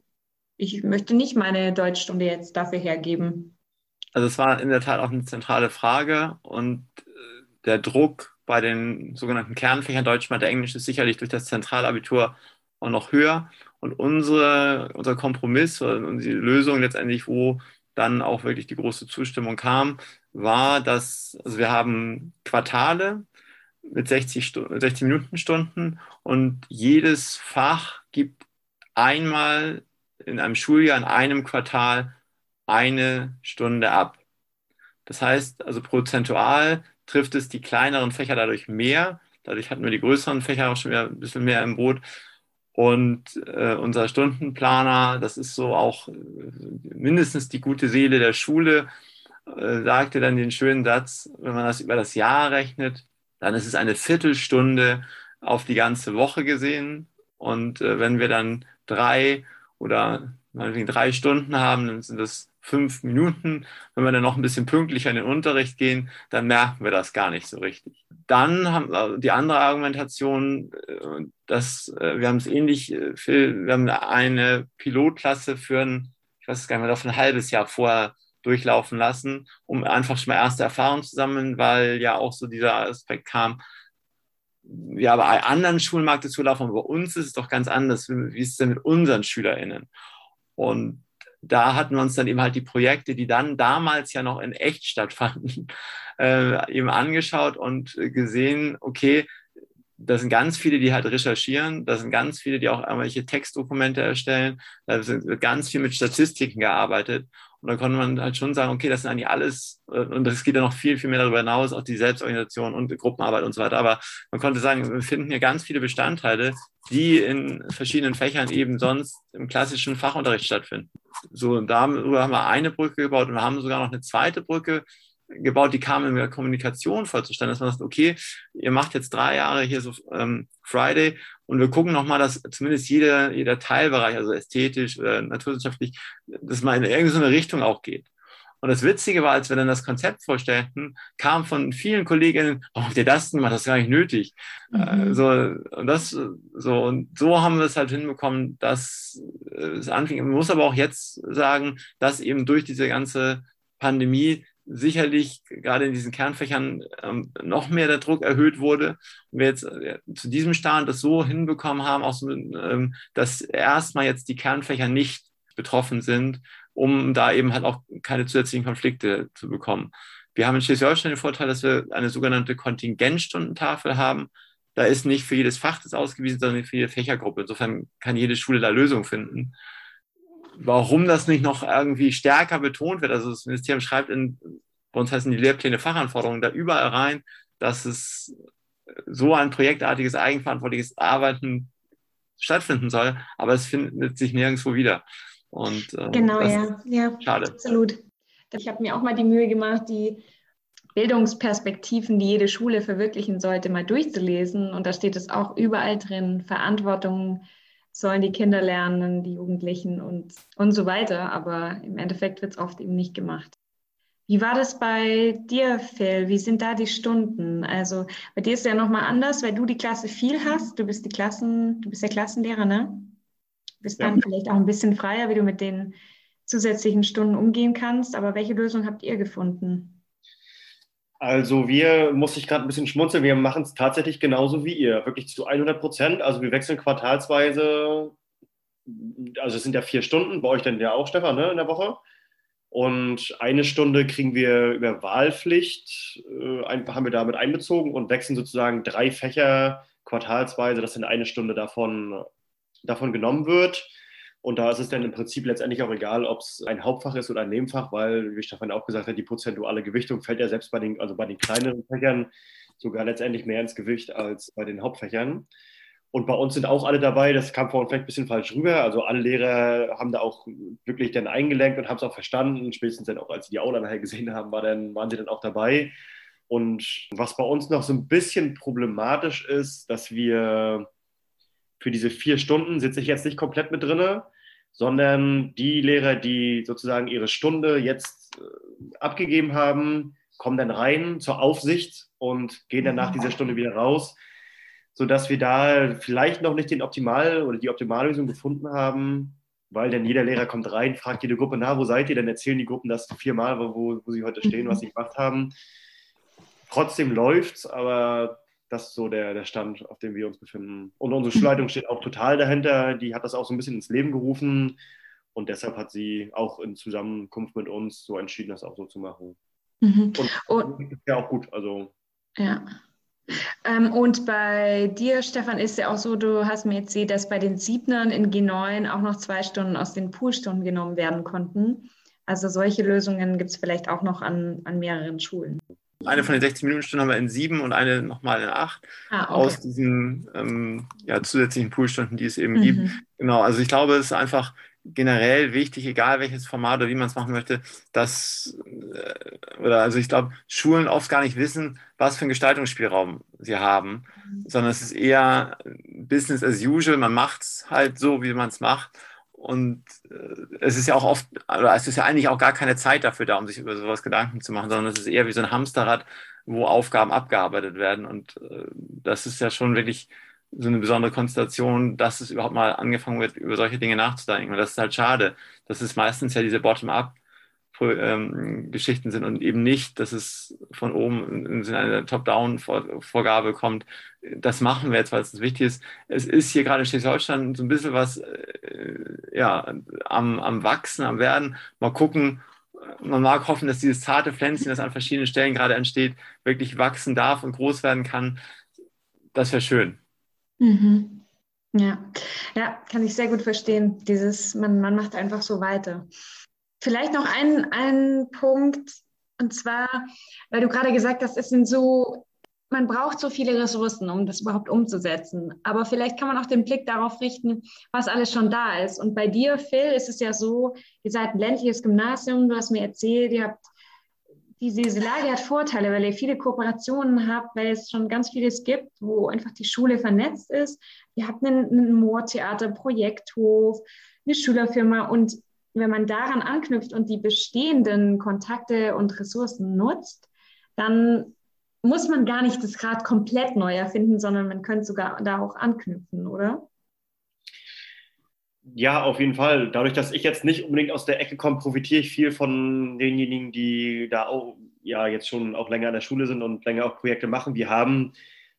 ich möchte nicht meine Deutschstunde jetzt dafür hergeben. Also es war in der Tat auch eine zentrale Frage und äh, der Druck bei den sogenannten Kernfächern Deutsch, Mathe, Englisch ist sicherlich durch das Zentralabitur auch noch höher. Und unsere, unser Kompromiss und die Lösung letztendlich, wo dann auch wirklich die große Zustimmung kam, war, dass also wir haben Quartale mit 60, 60 Minuten Stunden und jedes Fach gibt einmal in einem Schuljahr, in einem Quartal eine Stunde ab. Das heißt, also prozentual trifft es die kleineren Fächer dadurch mehr. Dadurch hatten wir die größeren Fächer auch schon wieder ein bisschen mehr im Boot. Und äh, unser Stundenplaner, das ist so auch äh, mindestens die gute Seele der Schule, äh, sagte dann den schönen Satz, wenn man das über das Jahr rechnet, dann ist es eine Viertelstunde auf die ganze Woche gesehen. Und äh, wenn wir dann drei oder meinetwegen drei Stunden haben, dann sind das fünf Minuten. Wenn wir dann noch ein bisschen pünktlicher in den Unterricht gehen, dann merken wir das gar nicht so richtig. Dann haben wir die andere Argumentation, äh, dass äh, wir haben es ähnlich, äh, Phil, wir haben eine Pilotklasse für ein, ich weiß gar nicht mehr, ein halbes Jahr vorher durchlaufen lassen, um einfach schon mal erste Erfahrungen zu sammeln, weil ja auch so dieser Aspekt kam, ja, bei anderen Schulen mag das so laufen, aber bei uns ist es doch ganz anders. Wie ist es denn mit unseren SchülerInnen? Und da hatten wir uns dann eben halt die Projekte, die dann damals ja noch in echt stattfanden, äh, eben angeschaut und gesehen, okay, da sind ganz viele, die halt recherchieren, da sind ganz viele, die auch irgendwelche Textdokumente erstellen, da wird ganz viel mit Statistiken gearbeitet. Und da konnte man halt schon sagen, okay, das sind eigentlich alles, äh, und das geht ja noch viel, viel mehr darüber hinaus, auch die Selbstorganisation und Gruppenarbeit und so weiter. Aber man konnte sagen, wir finden hier ganz viele Bestandteile, die in verschiedenen Fächern eben sonst im klassischen Fachunterricht stattfinden. So, und darüber haben wir eine Brücke gebaut und wir haben sogar noch eine zweite Brücke gebaut, die kam in der Kommunikation voll zustande, dass man sagt, okay, ihr macht jetzt drei Jahre hier so ähm, Friday und wir gucken nochmal, dass zumindest jeder, jeder Teilbereich, also ästhetisch oder naturwissenschaftlich, dass man in irgendeine Richtung auch geht. Und das Witzige war, als wir dann das Konzept vorstellten, kam von vielen Kolleginnen, warum habt ihr das denn gemacht? Das ist gar nicht nötig. Mhm. Äh, so, und das, so, und so haben wir es halt hinbekommen, dass es anfing. Man muss aber auch jetzt sagen, dass eben durch diese ganze Pandemie sicherlich gerade in diesen Kernfächern ähm, noch mehr der Druck erhöht wurde. Und wir jetzt äh, zu diesem Stand das so hinbekommen haben, auch so, ähm, dass erstmal jetzt die Kernfächer nicht betroffen sind, um da eben halt auch keine zusätzlichen Konflikte zu bekommen. Wir haben in Schleswig-Holstein den Vorteil, dass wir eine sogenannte Kontingentstundentafel haben. Da ist nicht für jedes Fach das ausgewiesen, sondern für jede Fächergruppe. Insofern kann jede Schule da Lösungen finden warum das nicht noch irgendwie stärker betont wird. Also das Ministerium schreibt in, bei uns heißen die Lehrpläne Fachanforderungen da überall rein, dass es so ein projektartiges, eigenverantwortliches Arbeiten stattfinden soll, aber es findet sich nirgendwo wieder. Und, äh, genau, ja. ja. Schade. Absolut. Ich habe mir auch mal die Mühe gemacht, die Bildungsperspektiven, die jede Schule verwirklichen sollte, mal durchzulesen. Und da steht es auch überall drin, Verantwortung, sollen die Kinder lernen, die Jugendlichen und, und so weiter. Aber im Endeffekt wird es oft eben nicht gemacht. Wie war das bei dir, Phil? Wie sind da die Stunden? Also bei dir ist es ja nochmal anders, weil du die Klasse viel hast. Du bist die Klassen, du bist der Klassenlehrer, ne? Du bist ja. dann vielleicht auch ein bisschen freier, wie du mit den zusätzlichen Stunden umgehen kannst. Aber welche Lösung habt ihr gefunden? Also wir, muss ich gerade ein bisschen schmunzeln, wir machen es tatsächlich genauso wie ihr, wirklich zu 100 Prozent. Also wir wechseln quartalsweise, also es sind ja vier Stunden, bei euch dann ja auch, Stefan, ne, in der Woche. Und eine Stunde kriegen wir über Wahlpflicht, äh, haben wir damit einbezogen und wechseln sozusagen drei Fächer quartalsweise, dass dann eine Stunde davon, davon genommen wird. Und da ist es dann im Prinzip letztendlich auch egal, ob es ein Hauptfach ist oder ein Nebenfach, weil, wie Stefan auch gesagt hat, die prozentuale Gewichtung fällt ja selbst bei den, also bei den kleineren Fächern sogar letztendlich mehr ins Gewicht als bei den Hauptfächern. Und bei uns sind auch alle dabei, das kam vorhin vielleicht ein bisschen falsch rüber. Also alle Lehrer haben da auch wirklich dann eingelenkt und haben es auch verstanden. Spätestens dann auch, als sie die Aula nachher gesehen haben, war dann, waren sie dann auch dabei. Und was bei uns noch so ein bisschen problematisch ist, dass wir für diese vier Stunden sitze ich jetzt nicht komplett mit drinne, sondern die Lehrer, die sozusagen ihre Stunde jetzt äh, abgegeben haben, kommen dann rein zur Aufsicht und gehen dann nach dieser Stunde wieder raus, sodass wir da vielleicht noch nicht den Optimal oder die Optimallösung gefunden haben, weil dann jeder Lehrer kommt rein, fragt jede Gruppe, na, wo seid ihr? Dann erzählen die Gruppen das viermal, wo, wo sie heute stehen, was sie gemacht haben. Trotzdem läuft es, aber das ist so der, der Stand, auf dem wir uns befinden. Und unsere Schulleitung steht auch total dahinter. Die hat das auch so ein bisschen ins Leben gerufen. Und deshalb hat sie auch in Zusammenkunft mit uns so entschieden, das auch so zu machen. Mhm. Und, und ja auch gut. Also. Ja. Ähm, und bei dir, Stefan, ist ja auch so, du hast mir erzählt, dass bei den Siebnern in G9 auch noch zwei Stunden aus den Poolstunden genommen werden konnten. Also solche Lösungen gibt es vielleicht auch noch an, an mehreren Schulen. Eine von den 60 Minuten Stunden haben wir in sieben und eine nochmal in acht ah, okay. aus diesen ähm, ja, zusätzlichen Poolstunden, die es eben mhm. gibt. Genau, also ich glaube, es ist einfach generell wichtig, egal welches Format oder wie man es machen möchte, dass, äh, oder also ich glaube, Schulen oft gar nicht wissen, was für einen Gestaltungsspielraum sie haben, mhm. sondern es ist eher Business as usual, man macht es halt so, wie man es macht. Und äh, es ist ja auch oft, also es ist ja eigentlich auch gar keine Zeit dafür da, um sich über sowas Gedanken zu machen, sondern es ist eher wie so ein Hamsterrad, wo Aufgaben abgearbeitet werden. Und äh, das ist ja schon wirklich so eine besondere Konstellation, dass es überhaupt mal angefangen wird, über solche Dinge nachzudenken. Und das ist halt schade. Das ist meistens ja diese Bottom-up ähm, Geschichten sind und eben nicht, dass es von oben in eine Top-Down-Vorgabe kommt. Das machen wir jetzt, weil es wichtig ist. Es ist hier gerade in Schleswig-Holstein so ein bisschen was äh, ja, am, am Wachsen, am Werden. Mal gucken, man mag hoffen, dass dieses zarte Pflänzchen, das an verschiedenen Stellen gerade entsteht, wirklich wachsen darf und groß werden kann. Das wäre schön. Mhm. Ja. ja, kann ich sehr gut verstehen. Dieses, man, man macht einfach so weiter. Vielleicht noch ein, ein Punkt, und zwar, weil du gerade gesagt hast, es sind so, man braucht so viele Ressourcen, um das überhaupt umzusetzen. Aber vielleicht kann man auch den Blick darauf richten, was alles schon da ist. Und bei dir, Phil, ist es ja so, ihr seid ein ländliches Gymnasium, du hast mir erzählt, ihr habt diese, diese Lage hat Vorteile, weil ihr viele Kooperationen habt, weil es schon ganz vieles gibt, wo einfach die Schule vernetzt ist. Ihr habt einen, einen Moortheater, Projekthof, eine Schülerfirma und wenn man daran anknüpft und die bestehenden Kontakte und Ressourcen nutzt, dann muss man gar nicht das Rad komplett neu erfinden, sondern man könnte sogar da auch anknüpfen, oder? Ja, auf jeden Fall. Dadurch, dass ich jetzt nicht unbedingt aus der Ecke komme, profitiere ich viel von denjenigen, die da auch ja jetzt schon auch länger an der Schule sind und länger auch Projekte machen. Wir haben,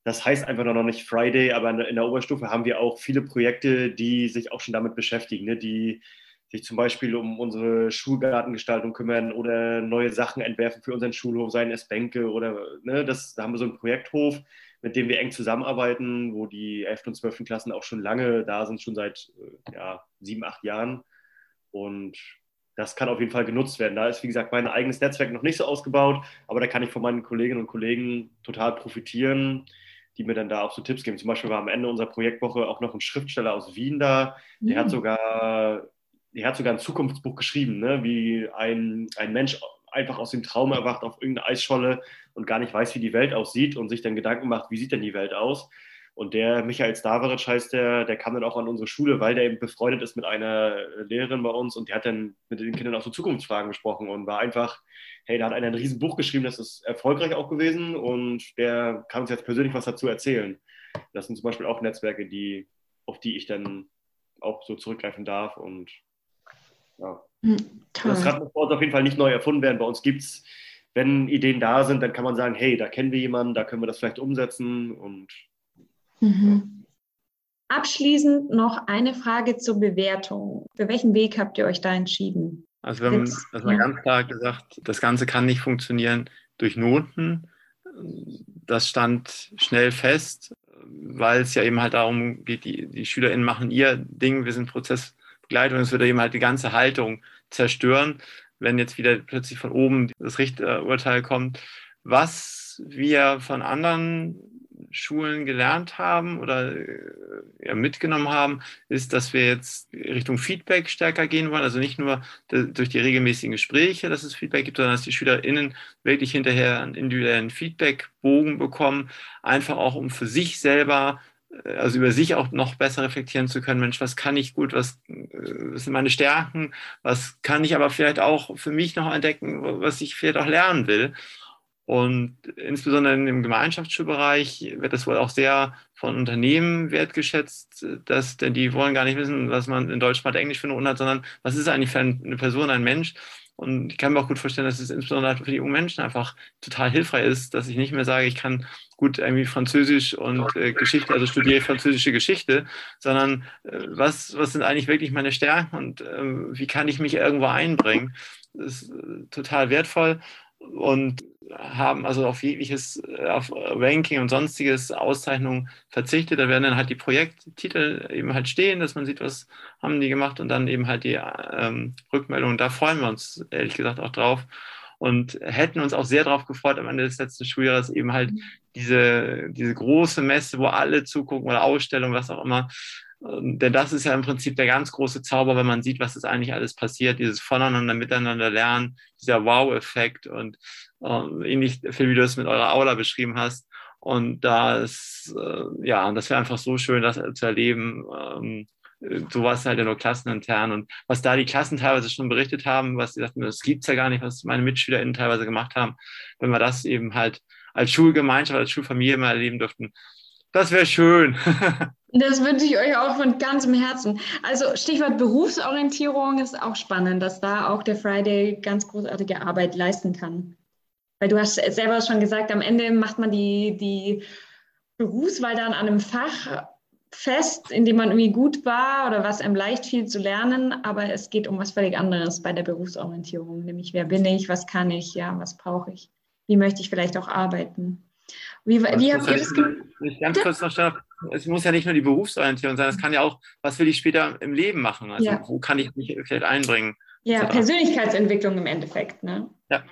das heißt einfach noch nicht Friday, aber in der Oberstufe haben wir auch viele Projekte, die sich auch schon damit beschäftigen, ne? die sich zum Beispiel um unsere Schulgartengestaltung kümmern oder neue Sachen entwerfen für unseren Schulhof, seien es Bänke oder ne, das, da haben wir so einen Projekthof, mit dem wir eng zusammenarbeiten, wo die 11. und 12. Klassen auch schon lange da sind, schon seit äh, ja, sieben, acht Jahren. Und das kann auf jeden Fall genutzt werden. Da ist, wie gesagt, mein eigenes Netzwerk noch nicht so ausgebaut, aber da kann ich von meinen Kolleginnen und Kollegen total profitieren, die mir dann da auch so Tipps geben. Zum Beispiel war am Ende unserer Projektwoche auch noch ein Schriftsteller aus Wien da, der mhm. hat sogar er hat sogar ein Zukunftsbuch geschrieben, ne? wie ein, ein Mensch einfach aus dem Traum erwacht auf irgendeine Eisscholle und gar nicht weiß, wie die Welt aussieht und sich dann Gedanken macht, wie sieht denn die Welt aus? Und der Michael Stavaric heißt der, der kam dann auch an unsere Schule, weil der eben befreundet ist mit einer Lehrerin bei uns und der hat dann mit den Kindern auch so Zukunftsfragen gesprochen und war einfach, hey, da hat einer ein Riesenbuch geschrieben, das ist erfolgreich auch gewesen und der kann uns jetzt persönlich was dazu erzählen. Das sind zum Beispiel auch Netzwerke, die, auf die ich dann auch so zurückgreifen darf und ja. Mhm, das Rad muss bei uns auf jeden Fall nicht neu erfunden werden. Bei uns gibt es, wenn Ideen da sind, dann kann man sagen, hey, da kennen wir jemanden, da können wir das vielleicht umsetzen. Und, mhm. ja. Abschließend noch eine Frage zur Bewertung. Für welchen Weg habt ihr euch da entschieden? Also wir haben also ja. ganz klar gesagt, das Ganze kann nicht funktionieren durch Noten. Das stand schnell fest, weil es ja eben halt darum geht, die, die SchülerInnen machen ihr Ding, wir sind Prozess Begleitung, es würde eben halt die ganze Haltung zerstören, wenn jetzt wieder plötzlich von oben das Richturteil kommt. Was wir von anderen Schulen gelernt haben oder ja, mitgenommen haben, ist, dass wir jetzt Richtung Feedback stärker gehen wollen. Also nicht nur durch die regelmäßigen Gespräche, dass es Feedback gibt, sondern dass die SchülerInnen wirklich hinterher einen individuellen Feedbackbogen bekommen, einfach auch um für sich selber also über sich auch noch besser reflektieren zu können, Mensch, was kann ich gut, was, äh, was sind meine Stärken, was kann ich aber vielleicht auch für mich noch entdecken, was ich vielleicht auch lernen will. Und insbesondere im Gemeinschaftsschulbereich wird das wohl auch sehr von Unternehmen wertgeschätzt, dass, denn die wollen gar nicht wissen, was man in Deutsch mal Englisch für Noten hat, sondern was ist eigentlich für eine Person, ein Mensch. Und ich kann mir auch gut vorstellen, dass es insbesondere für die jungen Menschen einfach total hilfreich ist, dass ich nicht mehr sage, ich kann gut irgendwie Französisch und äh, Geschichte, also studiere französische Geschichte, sondern äh, was, was sind eigentlich wirklich meine Stärken und äh, wie kann ich mich irgendwo einbringen? Das ist äh, total wertvoll und haben also auf jegliches, äh, auf Ranking und sonstiges Auszeichnungen verzichtet. Da werden dann halt die Projekttitel eben halt stehen, dass man sieht, was haben die gemacht und dann eben halt die ähm, Rückmeldungen. Da freuen wir uns ehrlich gesagt auch drauf und hätten uns auch sehr darauf gefreut, am Ende des letzten Schuljahres eben halt diese, diese große Messe, wo alle zugucken oder Ausstellung, was auch immer, denn das ist ja im Prinzip der ganz große Zauber, wenn man sieht, was ist eigentlich alles passiert, dieses Voneinander, Miteinander lernen, dieser Wow-Effekt und äh, ähnlich, Phil, wie du es mit eurer Aula beschrieben hast. Und da ist, äh, ja, das wäre einfach so schön, das zu erleben. Ähm, sowas halt ja nur klassenintern. Und was da die Klassen teilweise schon berichtet haben, was sie sagten, das gibt's ja gar nicht, was meine MitschülerInnen teilweise gemacht haben, wenn wir das eben halt als Schulgemeinschaft, als Schulfamilie mal erleben dürften, das wäre schön. Das wünsche ich euch auch von ganzem Herzen. Also Stichwort Berufsorientierung ist auch spannend, dass da auch der Friday ganz großartige Arbeit leisten kann. Weil du hast selber schon gesagt, am Ende macht man die, die Berufswahl dann an einem Fach fest, in dem man irgendwie gut war oder was einem leicht fiel zu lernen, aber es geht um was völlig anderes bei der Berufsorientierung, nämlich wer bin ich, was kann ich, ja, was brauche ich, wie möchte ich vielleicht auch arbeiten. Wie, wie habt ihr das gemacht? Ganz kurz noch stellen, es muss ja nicht nur die Berufsorientierung sein, es kann ja auch, was will ich später im Leben machen? Also ja. wo kann ich mich vielleicht einbringen? Ja, etc. Persönlichkeitsentwicklung im Endeffekt, ne? Ja.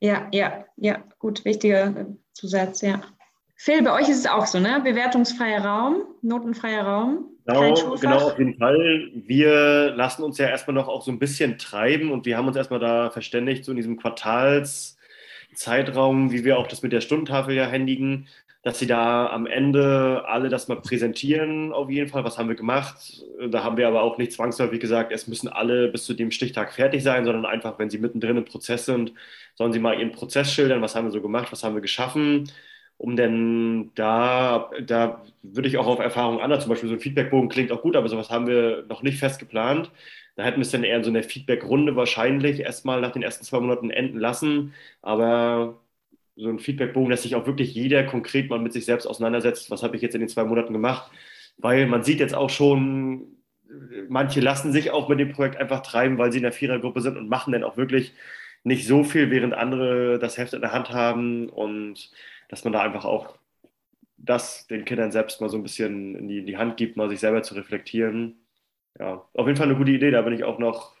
Ja, ja, ja, gut, wichtiger Zusatz, ja. Phil, bei euch ist es auch so, ne? Bewertungsfreier Raum, notenfreier Raum. Genau, genau, auf jeden Fall. Wir lassen uns ja erstmal noch auch so ein bisschen treiben und wir haben uns erstmal da verständigt, so in diesem Quartalszeitraum, wie wir auch das mit der Stundentafel ja händigen, dass sie da am Ende alle das mal präsentieren, auf jeden Fall. Was haben wir gemacht? Da haben wir aber auch nicht zwangsläufig gesagt, es müssen alle bis zu dem Stichtag fertig sein, sondern einfach, wenn sie mittendrin im Prozess sind, sollen sie mal ihren Prozess schildern, was haben wir so gemacht, was haben wir geschaffen, um denn da, da würde ich auch auf Erfahrung anderer, zum Beispiel so ein Feedbackbogen klingt auch gut, aber sowas haben wir noch nicht fest geplant. Da hätten wir es dann eher in so einer Feedbackrunde wahrscheinlich erstmal nach den ersten zwei Monaten enden lassen, aber so ein Feedbackbogen, dass sich auch wirklich jeder konkret mal mit sich selbst auseinandersetzt, was habe ich jetzt in den zwei Monaten gemacht, weil man sieht jetzt auch schon, manche lassen sich auch mit dem Projekt einfach treiben, weil sie in der Vierergruppe sind und machen dann auch wirklich nicht so viel, während andere das Heft in der Hand haben und dass man da einfach auch das den Kindern selbst mal so ein bisschen in die, in die Hand gibt, mal sich selber zu reflektieren. Ja, auf jeden Fall eine gute Idee, da bin ich auch noch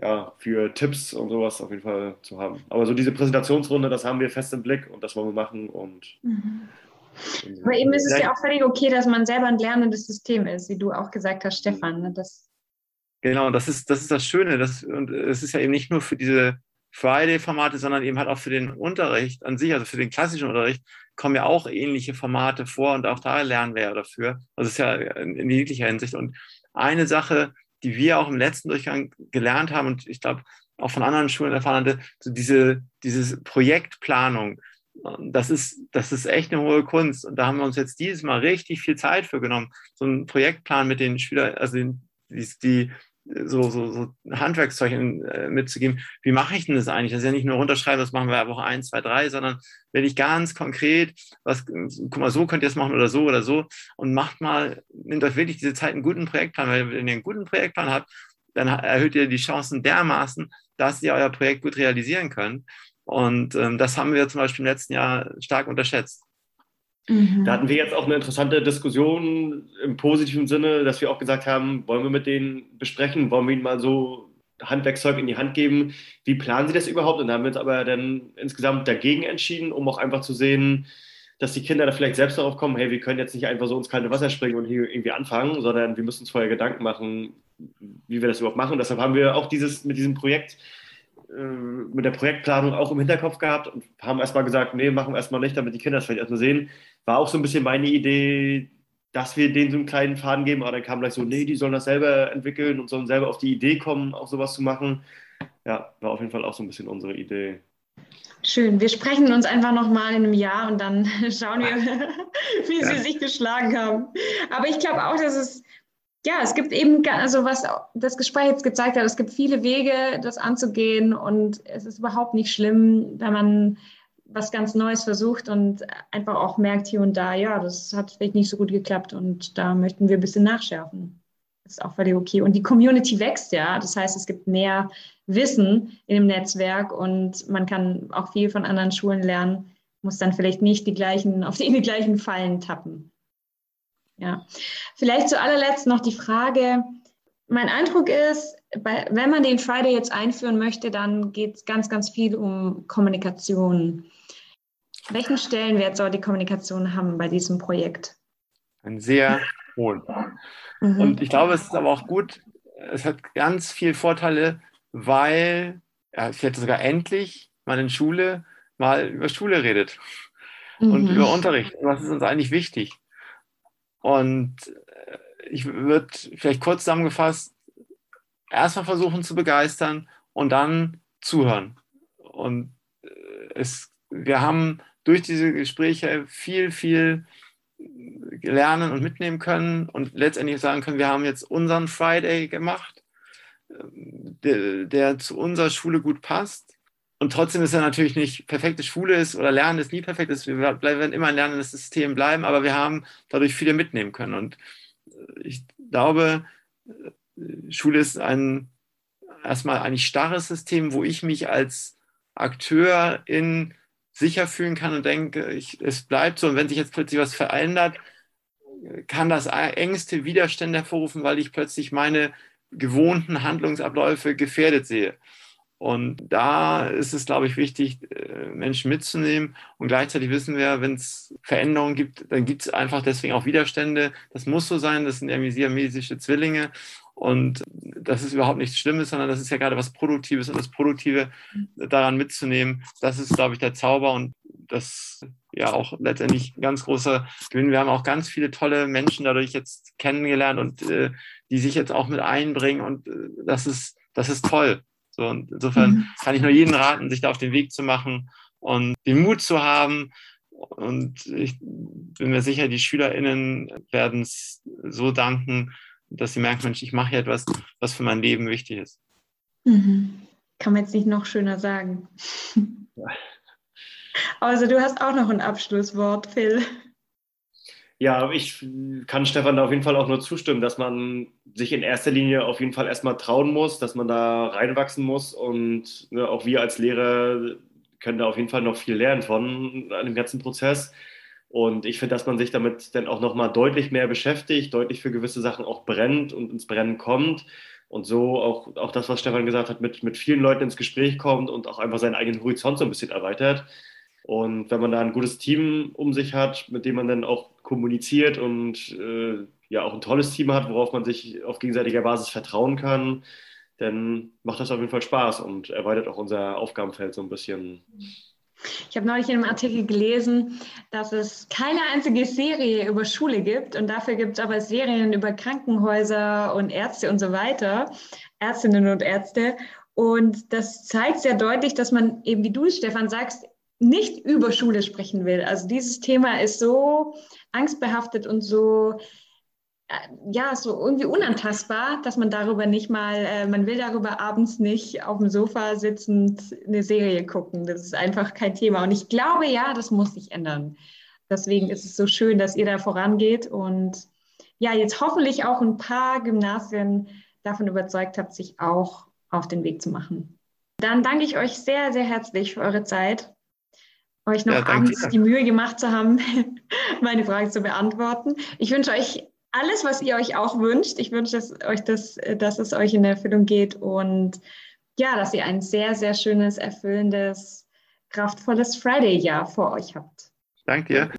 ja, für Tipps und sowas auf jeden Fall zu haben. Aber so diese Präsentationsrunde, das haben wir fest im Blick und das wollen wir machen. Und, mhm. Aber eben ist es ja auch völlig okay, dass man selber ein lernendes System ist, wie du auch gesagt hast, Stefan. Ne? Das genau, das ist, das ist das Schöne. Das, und es ist ja eben nicht nur für diese Friday-Formate, sondern eben halt auch für den Unterricht an sich, also für den klassischen Unterricht, kommen ja auch ähnliche Formate vor und auch da lernen wir ja dafür. Also es ist ja in jeglicher Hinsicht. Und eine Sache, die wir auch im letzten Durchgang gelernt haben und ich glaube auch von anderen Schulen erfahren hatte, so diese, diese Projektplanung, das ist, das ist echt eine hohe Kunst. Und da haben wir uns jetzt dieses Mal richtig viel Zeit für genommen, so einen Projektplan mit den Schülern, also die, die so, so, so Handwerkszeug äh, mitzugeben. Wie mache ich denn das eigentlich? Das ist ja nicht nur runterschreiben, das machen wir Woche 1, 2, 3, sondern wenn ich ganz konkret, was, guck mal, so könnt ihr es machen oder so oder so und macht mal, nimmt euch wirklich diese Zeit einen guten Projektplan, weil wenn ihr einen guten Projektplan habt, dann erhöht ihr die Chancen dermaßen, dass ihr euer Projekt gut realisieren könnt. Und ähm, das haben wir zum Beispiel im letzten Jahr stark unterschätzt. Mhm. Da hatten wir jetzt auch eine interessante Diskussion im positiven Sinne, dass wir auch gesagt haben, wollen wir mit denen besprechen, wollen wir ihnen mal so Handwerkszeug in die Hand geben, wie planen sie das überhaupt? Und da haben wir uns aber dann insgesamt dagegen entschieden, um auch einfach zu sehen, dass die Kinder da vielleicht selbst darauf kommen, hey, wir können jetzt nicht einfach so ins kalte Wasser springen und hier irgendwie anfangen, sondern wir müssen uns vorher Gedanken machen, wie wir das überhaupt machen. Deshalb haben wir auch dieses mit diesem Projekt mit der Projektplanung auch im Hinterkopf gehabt und haben erstmal gesagt, nee, machen wir erstmal nicht, damit die Kinder das vielleicht erstmal sehen. War auch so ein bisschen meine Idee, dass wir denen so einen kleinen Faden geben, aber dann kam gleich so, nee, die sollen das selber entwickeln und sollen selber auf die Idee kommen, auch sowas zu machen. Ja, war auf jeden Fall auch so ein bisschen unsere Idee. Schön. Wir sprechen uns einfach nochmal in einem Jahr und dann schauen wir, wie ja. sie sich geschlagen haben. Aber ich glaube auch, dass es ja, es gibt eben, also was das Gespräch jetzt gezeigt hat, es gibt viele Wege, das anzugehen und es ist überhaupt nicht schlimm, wenn man was ganz Neues versucht und einfach auch merkt hier und da, ja, das hat vielleicht nicht so gut geklappt und da möchten wir ein bisschen nachschärfen. Das ist auch völlig okay. Und die Community wächst ja, das heißt, es gibt mehr Wissen in dem Netzwerk und man kann auch viel von anderen Schulen lernen, muss dann vielleicht nicht die gleichen, auf die, die gleichen Fallen tappen. Ja, vielleicht zu allerletzt noch die Frage. Mein Eindruck ist, wenn man den Friday jetzt einführen möchte, dann geht es ganz, ganz viel um Kommunikation. Welchen Stellenwert soll die Kommunikation haben bei diesem Projekt? Einen sehr hohen. Mhm. Und ich glaube, es ist aber auch gut, es hat ganz viele Vorteile, weil, ja, ich hätte sogar endlich mal in Schule mal über Schule redet mhm. und über Unterricht. Was ist uns eigentlich wichtig? Und äh, ich würde vielleicht kurz zusammengefasst erstmal versuchen zu begeistern und dann zuhören. Und äh, es, wir haben durch diese Gespräche viel, viel lernen und mitnehmen können und letztendlich sagen können, wir haben jetzt unseren Friday gemacht, ähm, der, der zu unserer Schule gut passt. Und trotzdem ist er natürlich nicht perfekte Schule ist oder Lernen ist nie perfekt ist. Wir werden immer ein lernendes System bleiben, aber wir haben dadurch viele mitnehmen können. Und äh, ich glaube, äh, Schule ist ein erstmal eigentlich starres System, wo ich mich als Akteur in sicher fühlen kann und denke, ich, es bleibt so. Und wenn sich jetzt plötzlich was verändert, kann das Ängste, Widerstände hervorrufen, weil ich plötzlich meine gewohnten Handlungsabläufe gefährdet sehe. Und da ist es, glaube ich, wichtig, äh, Menschen mitzunehmen. Und gleichzeitig wissen wir, wenn es Veränderungen gibt, dann gibt es einfach deswegen auch Widerstände. Das muss so sein. Das sind irgendwie siamesische Zwillinge. Und das ist überhaupt nichts Schlimmes, sondern das ist ja gerade was Produktives. Und das Produktive daran mitzunehmen, das ist, glaube ich, der Zauber. Und das ja auch letztendlich ein ganz großer Gewinn. Wir haben auch ganz viele tolle Menschen dadurch jetzt kennengelernt und äh, die sich jetzt auch mit einbringen. Und äh, das ist, das ist toll. So, und insofern mhm. kann ich nur jeden raten, sich da auf den Weg zu machen und den Mut zu haben. Und ich bin mir sicher, die SchülerInnen werden es so danken, dass sie merken, Mensch, ich mache hier etwas, was für mein Leben wichtig ist. Mhm. Kann man jetzt nicht noch schöner sagen. Also du hast auch noch ein Abschlusswort, Phil. Ja, ich kann Stefan da auf jeden Fall auch nur zustimmen, dass man sich in erster Linie auf jeden Fall erstmal trauen muss, dass man da reinwachsen muss und ne, auch wir als Lehrer können da auf jeden Fall noch viel lernen von dem ganzen Prozess. Und ich finde, dass man sich damit dann auch nochmal deutlich mehr beschäftigt, deutlich für gewisse Sachen auch brennt und ins Brennen kommt und so auch, auch das, was Stefan gesagt hat, mit, mit vielen Leuten ins Gespräch kommt und auch einfach seinen eigenen Horizont so ein bisschen erweitert. Und wenn man da ein gutes Team um sich hat, mit dem man dann auch kommuniziert und äh, ja auch ein tolles Team hat, worauf man sich auf gegenseitiger Basis vertrauen kann, dann macht das auf jeden Fall Spaß und erweitert auch unser Aufgabenfeld so ein bisschen. Ich habe neulich in einem Artikel gelesen, dass es keine einzige Serie über Schule gibt und dafür gibt es aber Serien über Krankenhäuser und Ärzte und so weiter, Ärztinnen und Ärzte. Und das zeigt sehr deutlich, dass man eben, wie du, Stefan, sagst, nicht über Schule sprechen will. Also dieses Thema ist so angstbehaftet und so, äh, ja, so irgendwie unantastbar, dass man darüber nicht mal, äh, man will darüber abends nicht auf dem Sofa sitzend eine Serie gucken. Das ist einfach kein Thema. Und ich glaube, ja, das muss sich ändern. Deswegen ist es so schön, dass ihr da vorangeht und ja, jetzt hoffentlich auch ein paar Gymnasien davon überzeugt habt, sich auch auf den Weg zu machen. Dann danke ich euch sehr, sehr herzlich für eure Zeit euch noch ja, abends dir. die Mühe gemacht zu haben, meine Frage zu beantworten. Ich wünsche euch alles, was ihr euch auch wünscht. Ich wünsche dass euch, das, dass es euch in Erfüllung geht und ja, dass ihr ein sehr, sehr schönes, erfüllendes, kraftvolles Friday-Jahr vor euch habt. Danke dir.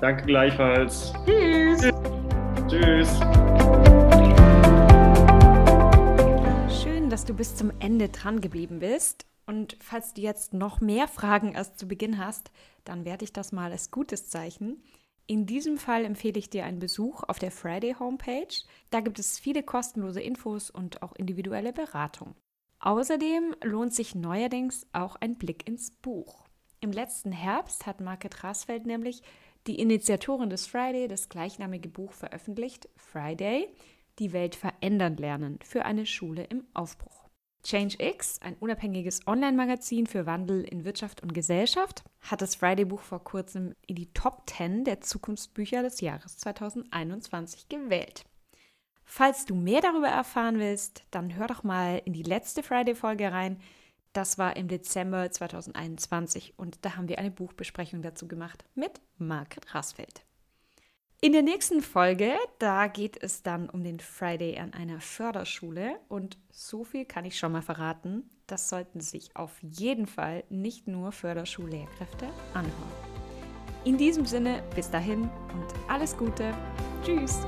Danke gleichfalls. Tschüss. Tschüss. Schön, dass du bis zum Ende dran geblieben bist. Und falls du jetzt noch mehr Fragen erst zu Beginn hast, dann werde ich das mal als gutes Zeichen. In diesem Fall empfehle ich dir einen Besuch auf der Friday Homepage. Da gibt es viele kostenlose Infos und auch individuelle Beratung. Außerdem lohnt sich neuerdings auch ein Blick ins Buch. Im letzten Herbst hat Market Rasfeld nämlich die Initiatorin des Friday das gleichnamige Buch veröffentlicht, Friday, die Welt verändern lernen für eine Schule im Aufbruch. Change X, ein unabhängiges Online-Magazin für Wandel in Wirtschaft und Gesellschaft, hat das Friday-Buch vor kurzem in die Top 10 der Zukunftsbücher des Jahres 2021 gewählt. Falls du mehr darüber erfahren willst, dann hör doch mal in die letzte Friday-Folge rein. Das war im Dezember 2021 und da haben wir eine Buchbesprechung dazu gemacht mit Margret Rasfeld. In der nächsten Folge, da geht es dann um den Friday an einer Förderschule und so viel kann ich schon mal verraten, das sollten sich auf jeden Fall nicht nur Förderschullehrkräfte anhören. In diesem Sinne, bis dahin und alles Gute. Tschüss.